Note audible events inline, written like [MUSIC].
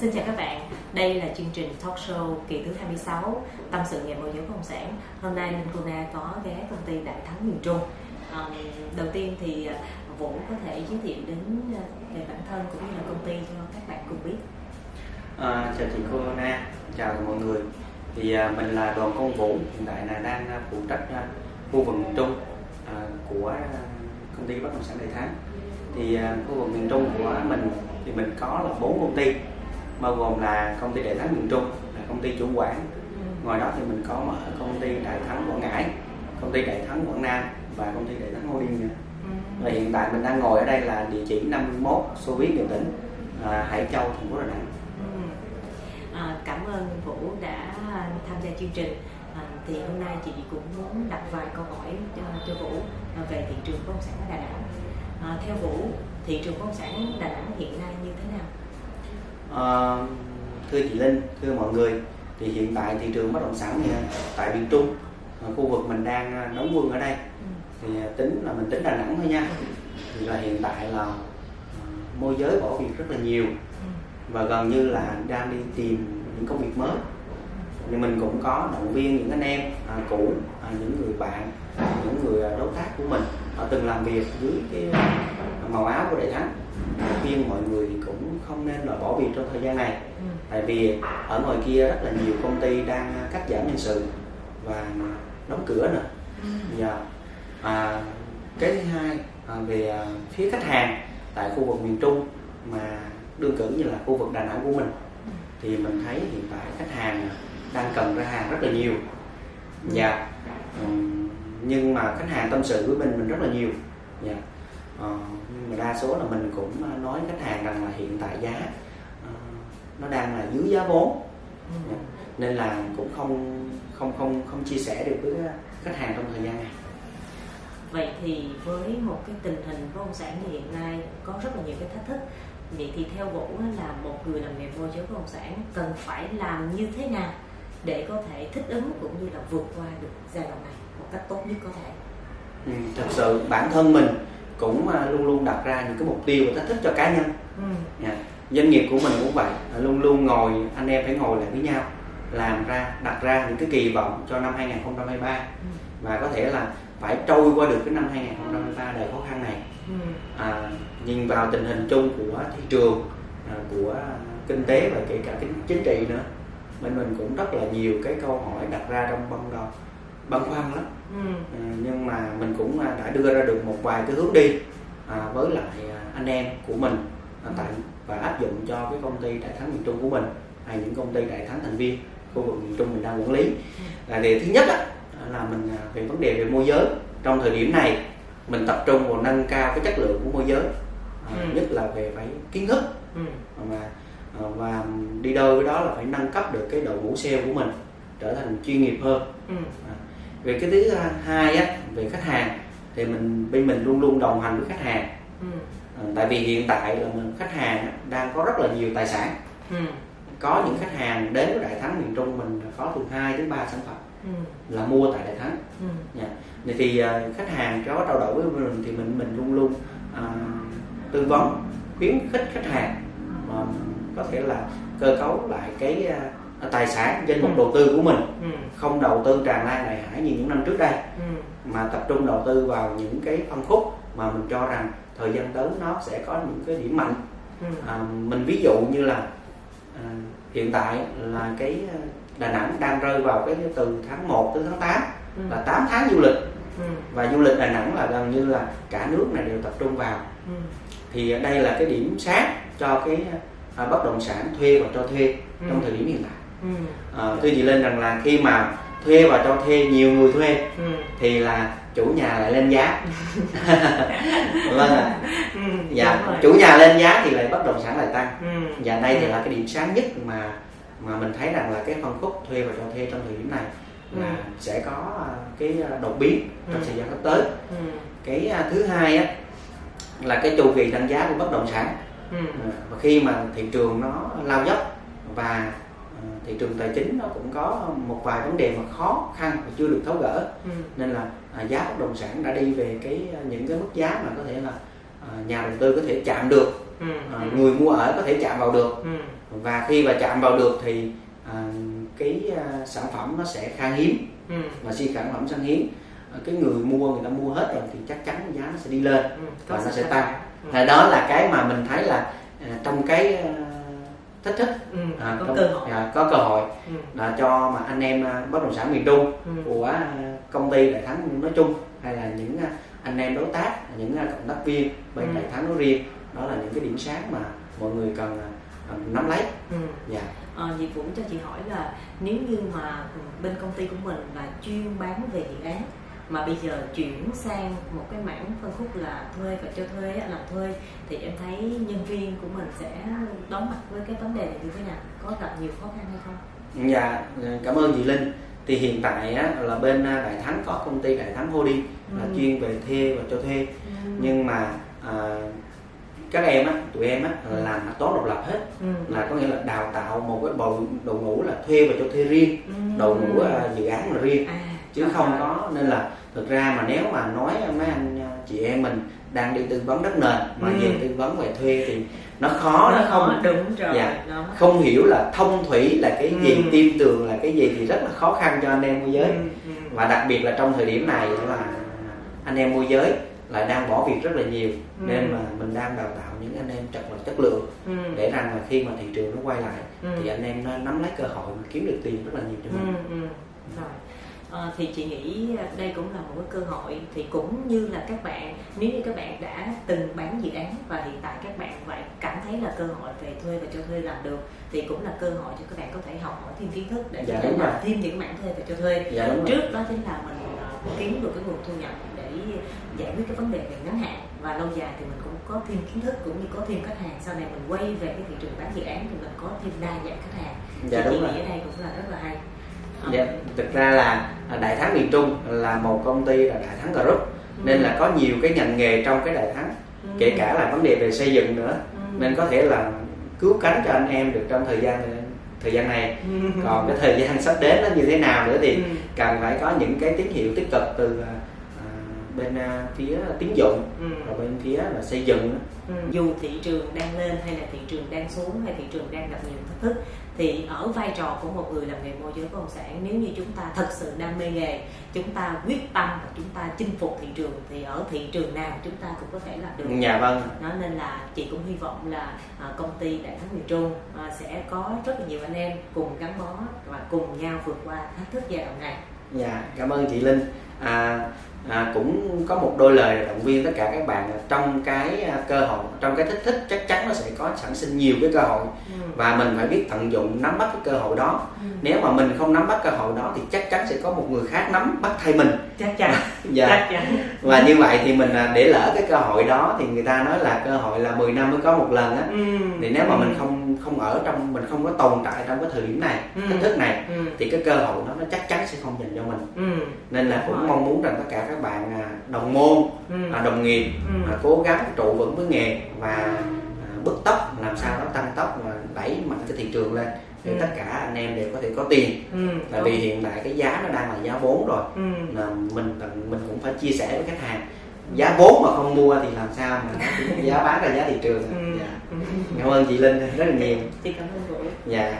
Xin chào các bạn, đây là chương trình talk show kỳ thứ 26 Tâm sự nghề môi giới bất động sản. Hôm nay Linh Kuna có ghé công ty Đại Thắng miền Trung. À, Đầu tiên thì à, Vũ có thể giới thiệu đến à, về bản thân cũng như là công ty cho các bạn cùng biết. À, chào chị cô Na, chào mọi người. Thì à, mình là Đoàn Công Vũ, hiện tại là đang à, phụ trách khu vực miền Trung à, của công ty bất động sản Đại Thắng. Thì khu vực miền Trung của mình thì mình có là bốn công ty, bao gồm là công ty Đại Thắng miền Trung là công ty chủ quản. Ngoài đó thì mình có mở công ty Đại Thắng Quảng Ngãi, công ty Đại Thắng Quảng Nam và công ty Đại Thắng Holding nữa. Và hiện tại mình đang ngồi ở đây là địa chỉ 51 Xô Viết Nghệ Tĩnh, à, Hải Châu, thành phố Đà Nẵng. Ừ. À, cảm ơn Vũ đã tham gia chương trình à, thì hôm nay chị cũng muốn đặt vài câu hỏi cho, cho Vũ về thị trường bất động sản ở Đà Nẵng à, theo Vũ thị trường bất động sản Đà Nẵng hiện nay như thế nào Ờ, thưa chị Linh, thưa mọi người, thì hiện tại thị trường bất động sản thì tại miền Trung, ờ, khu vực mình đang ờ, đóng quân ở đây, ừ. thì tính là mình tính Đà Nẵng thôi nha. Thì là hiện tại là môi giới bỏ việc rất là nhiều Ừ. và gần như là đang đi tìm những công việc mới. Nhưng mình cũng có động viên những anh em à, cũ, à, những người bạn, những người à, đối tác của mình họ từng làm việc dưới cái màu áo của Đại Thắng. Khuyên mọi người cũng không nên là bỏ việc trong thời gian này. Ừ. tại vì ở ngoài kia rất là nhiều công ty đang cắt giảm nhân sự và đóng cửa nữa. Ừ. dạ. À, cái thứ hai à, về à, phía khách hàng tại khu vực miền Trung mà đương cử như là khu vực Đà Nẵng của mình thì mình thấy hiện tại khách hàng đang cần ra hàng rất là nhiều. Dạ. Ừm, nhưng mà khách hàng tâm sự với mình mình rất là nhiều. Dạ đa số là mình cũng à, nói khách hàng rằng là hiện tại giá ờ, nó đang là dưới giá vốn Ừ. nên là cũng không không không không chia sẻ được với khách hàng trong thời gian này. Vậy thì với một cái tình hình bất động sản như hiện nay có rất là nhiều cái thách thức. Vậy thì theo Vũ là một người làm nghề môi giới bất động sản cần phải làm như thế nào để có thể thích ứng cũng như là vượt qua được giai đoạn này một cách tốt nhất có thể? Ừ, thật sự bản thân mình cũng à, luôn luôn đặt ra những cái mục tiêu và thách thức cho cá nhân ừ. Dạ. doanh nghiệp của mình cũng vậy à, luôn luôn ngồi anh em phải ngồi lại với nhau làm ra đặt ra những cái kỳ vọng cho năm 2023 Ừ. và có thể là phải trôi qua được cái năm 2023 đầy khó khăn này Ừ. à, nhìn vào tình hình chung của thị trường à, của kinh tế và kể cả cái chính trị nữa bên mình cũng rất là nhiều cái câu hỏi đặt ra trong ban đầu băn khoăn lắm Ừ. à, nhưng mà mình cũng à, đã đưa ra được một vài cái hướng đi à, với lại à, anh em của mình à, tại và áp dụng cho cái công ty đại thắng miền trung của mình hay những công ty đại thắng thành viên khu vực miền trung mình đang quản lý là điều thứ nhất á, là mình à, về vấn đề về môi giới trong thời điểm này mình tập trung vào nâng cao cái chất lượng của môi giới à, Ừ. nhất là về phải kiến thức Ừ. và à, và đi đôi với đó là phải nâng cấp được cái đội ngũ sale của mình trở thành chuyên nghiệp hơn Ừ. về cái thứ hai á về khách hàng thì mình bên mình luôn luôn đồng hành với khách hàng Ừ. à, tại vì hiện tại là mình khách hàng đang có rất là nhiều tài sản Ừ. có những khách hàng đến với đại thắng miền trung mình có từ 2 đến 3 sản phẩm Ừ. là mua tại đại thắng Ừ. Dạ. Vậy thì à, khách hàng có trao đổi với mình thì mình mình luôn luôn à, tư vấn khuyến khích khách hàng mà có thể là cơ cấu lại cái à, tài sản danh mục Ừ. đầu tư của mình Ừ. không đầu tư tràn lan đại hải như những năm trước đây Ừ. mà tập trung đầu tư vào những cái phân khúc mà mình cho rằng thời gian tới nó sẽ có những cái điểm mạnh Ừ. à, mình ví dụ như là à, hiện tại là cái à, Đà Nẵng đang rơi vào cái từ tháng 1 tới tháng 8 Ừ. là 8 tháng du lịch Ừ. và du lịch Đà Nẵng là gần như là cả nước này đều tập trung vào Ừ. thì đây là cái điểm sáng cho cái à, bất động sản thuê và cho thuê Ừ. trong thời điểm hiện tại Ừ. à, thưa chị lên rằng là khi mà thuê và cho thuê nhiều người thuê Ừ. thì là chủ nhà lại lên giá [LAUGHS] vâng ạ Ừ. dạ chủ nhà lên giá thì lại bất động sản lại tăng Ừ. và đây thì là cái điểm sáng nhất mà mà mình thấy rằng là cái phân khúc thuê và cho thuê trong thời điểm này là Ừ. sẽ có à, cái đột biến trong Ừ. thời gian sắp tới Ừ. cái à, thứ hai á là cái chu kỳ tăng giá của bất động sản Ừ. Và khi mà thị trường nó lao dốc và thị trường tài chính nó cũng có một vài vấn đề mà khó khăn và chưa được tháo gỡ. Ừ. nên là à, giá bất động sản đã đi về cái à, những cái mức giá mà có thể là à, nhà đầu tư có thể chạm được ừ, à, người mua ở có thể chạm vào được. Ừ, và khi mà chạm vào được thì à, cái à, sản phẩm nó sẽ khan hiếm ừ, mà khi sản phẩm khan hiếm. À, cái người mua người ta mua hết rồi thì chắc chắn giá nó sẽ đi lên ừ, và nó sẽ tăng. Ừ, đó là cái mà mình thấy là à, trong cái à, thách thức ừ, à, có trong- cơ hội. à, có cơ hội. Ừ, là cho mà anh em à, bất động sản miền Trung ừ, của à, công ty đại thắng nói chung hay là những à, anh em đối tác những à, cộng tác viên bên Ừ. đại thắng nói riêng đó là những cái điểm sáng mà mọi người cần à, à, nắm lấy. Ừ. dạ. Ờ, Diệp Vũ cho chị hỏi là nếu như mà bên công ty của mình là chuyên bán về dự án mà bây giờ chuyển sang một cái mảng phân khúc là thuê và cho thuê làm thuê thì em thấy nhân viên của mình sẽ đón mặt với cái vấn đề này như thế nào? Có gặp nhiều khó khăn hay không? Dạ cảm ơn chị Linh. Thì hiện tại á, là bên à, đại thắng có công ty đại thắng Holding là Ừ. chuyên về thuê và cho thuê. Ừ. nhưng mà à, các em á tụi em á là làm toán độc lập hết. Ừ. là có nghĩa là đào tạo một cái bộ đội ngũ là thuê và cho thuê riêng. Ừ. đội ngũ à, dự án là riêng. À, chứ trời không có nên là thực ra mà nếu mà nói mấy anh à, chị em mình đang đi tư vấn đất nền mà Ừ. về tư vấn về thuê thì nó khó nó không đúng rồi Dạ. không hiểu là thông thủy là cái gì Ừ. tim tường là cái gì thì rất là khó khăn cho anh em môi giới Ừ, ừ. và đặc biệt là trong thời điểm này là anh em môi giới lại đang bỏ việc rất là nhiều Ừ. nên mà mình đang đào tạo những anh em thật là chất lượng Ừ. để rằng là khi mà thị trường nó quay lại Ừ. thì anh em nó nắm lấy cơ hội mà kiếm được tiền rất là nhiều cho Ừ, mình ừ. Rồi. Ờ, thì chị nghĩ đây cũng là một cái cơ hội. Thì cũng như là các bạn nếu như các bạn đã từng bán dự án và hiện tại các bạn vậy cảm thấy là cơ hội về thuê và cho thuê làm được thì cũng là cơ hội cho các bạn có thể học hỏi thêm kiến thức để Dạ, có thể làm rồi. thêm những mảng thuê và cho thuê. Dạ đúng rồi. Trước đó chính là mình ờ, kiếm được cái nguồn thu nhập để giải quyết cái vấn đề về ngắn hạn và lâu dài thì mình cũng có thêm kiến thức cũng như có thêm khách hàng. Sau này mình quay về cái thị trường bán dự án thì mình có thêm đa dạng khách hàng. Dạ thì chị nghĩ ở đây cũng là rất là hay dạ, thực ra là à, đại thắng miền trung là một công ty là đại thắng group ừ. nên là có nhiều cái ngành nghề trong cái đại thắng Ừ. kể cả là vấn đề về xây dựng nữa Ừ. nên có thể là cứu cánh cho anh em được trong thời gian thời gian này còn cái thời gian sắp đến nó như thế nào nữa thì cần phải có những cái tín hiệu tích cực từ à, bên à, phía tín dụng Ừ. và bên phía là xây dựng. Ừ. dù thị trường đang lên hay là thị trường đang xuống hay thị trường đang gặp nhiều thách thức thì ở vai trò của một người làm nghề môi giới bất động sản nếu như chúng ta thật sự đam mê nghề chúng ta quyết tâm và chúng ta chinh phục thị trường thì ở thị trường nào chúng ta cũng có thể làm được dạ vâng đó nên là chị cũng hy vọng là à, công ty đại thắng miền trung à, sẽ có rất là nhiều anh em cùng gắn bó và cùng nhau vượt qua thách thức giai đoạn này dạ cảm ơn chị linh à, à, cũng có một đôi lời động viên tất cả các bạn là trong cái à, cơ hội trong cái thích thích chắc chắn nó sẽ có sản sinh nhiều cái cơ hội ừ. và mình phải biết tận dụng nắm bắt cái cơ hội đó Ừ. nếu mà mình không nắm bắt cơ hội đó thì chắc chắn sẽ có một người khác nắm bắt thay mình chắc chắn [LAUGHS] dạ chắc chắn và như vậy thì mình à, để lỡ cái cơ hội đó thì người ta nói là cơ hội là 10 năm mới có một lần á ừ. thì nếu mà Ừ. mình không không ở trong mình không có tồn tại trong cái thời điểm này Ừ. thách thức này ừ. thì cái cơ hội đó nó chắc chắn sẽ không dành cho mình Ừ. nên là Đúng cũng mong muốn rằng tất cả các bạn à, đồng môn Ừ. à, đồng nghiệp Ừ. à, cố gắng trụ vững với nghề và bứt tốc làm sao đó tăng tốc và đẩy mạnh cái thị trường lên để Ừ. tất cả anh em đều có thể có tiền Ừ. tại vì hiện tại cái giá nó đang là giá vốn rồi ừ. là mình mình cũng phải chia sẻ với khách hàng giá vốn mà không mua thì làm sao mà giá bán ra giá thị trường Ừ. dạ. Ừ. cảm ơn chị linh rất là nhiều chị cảm ơn vũ dạ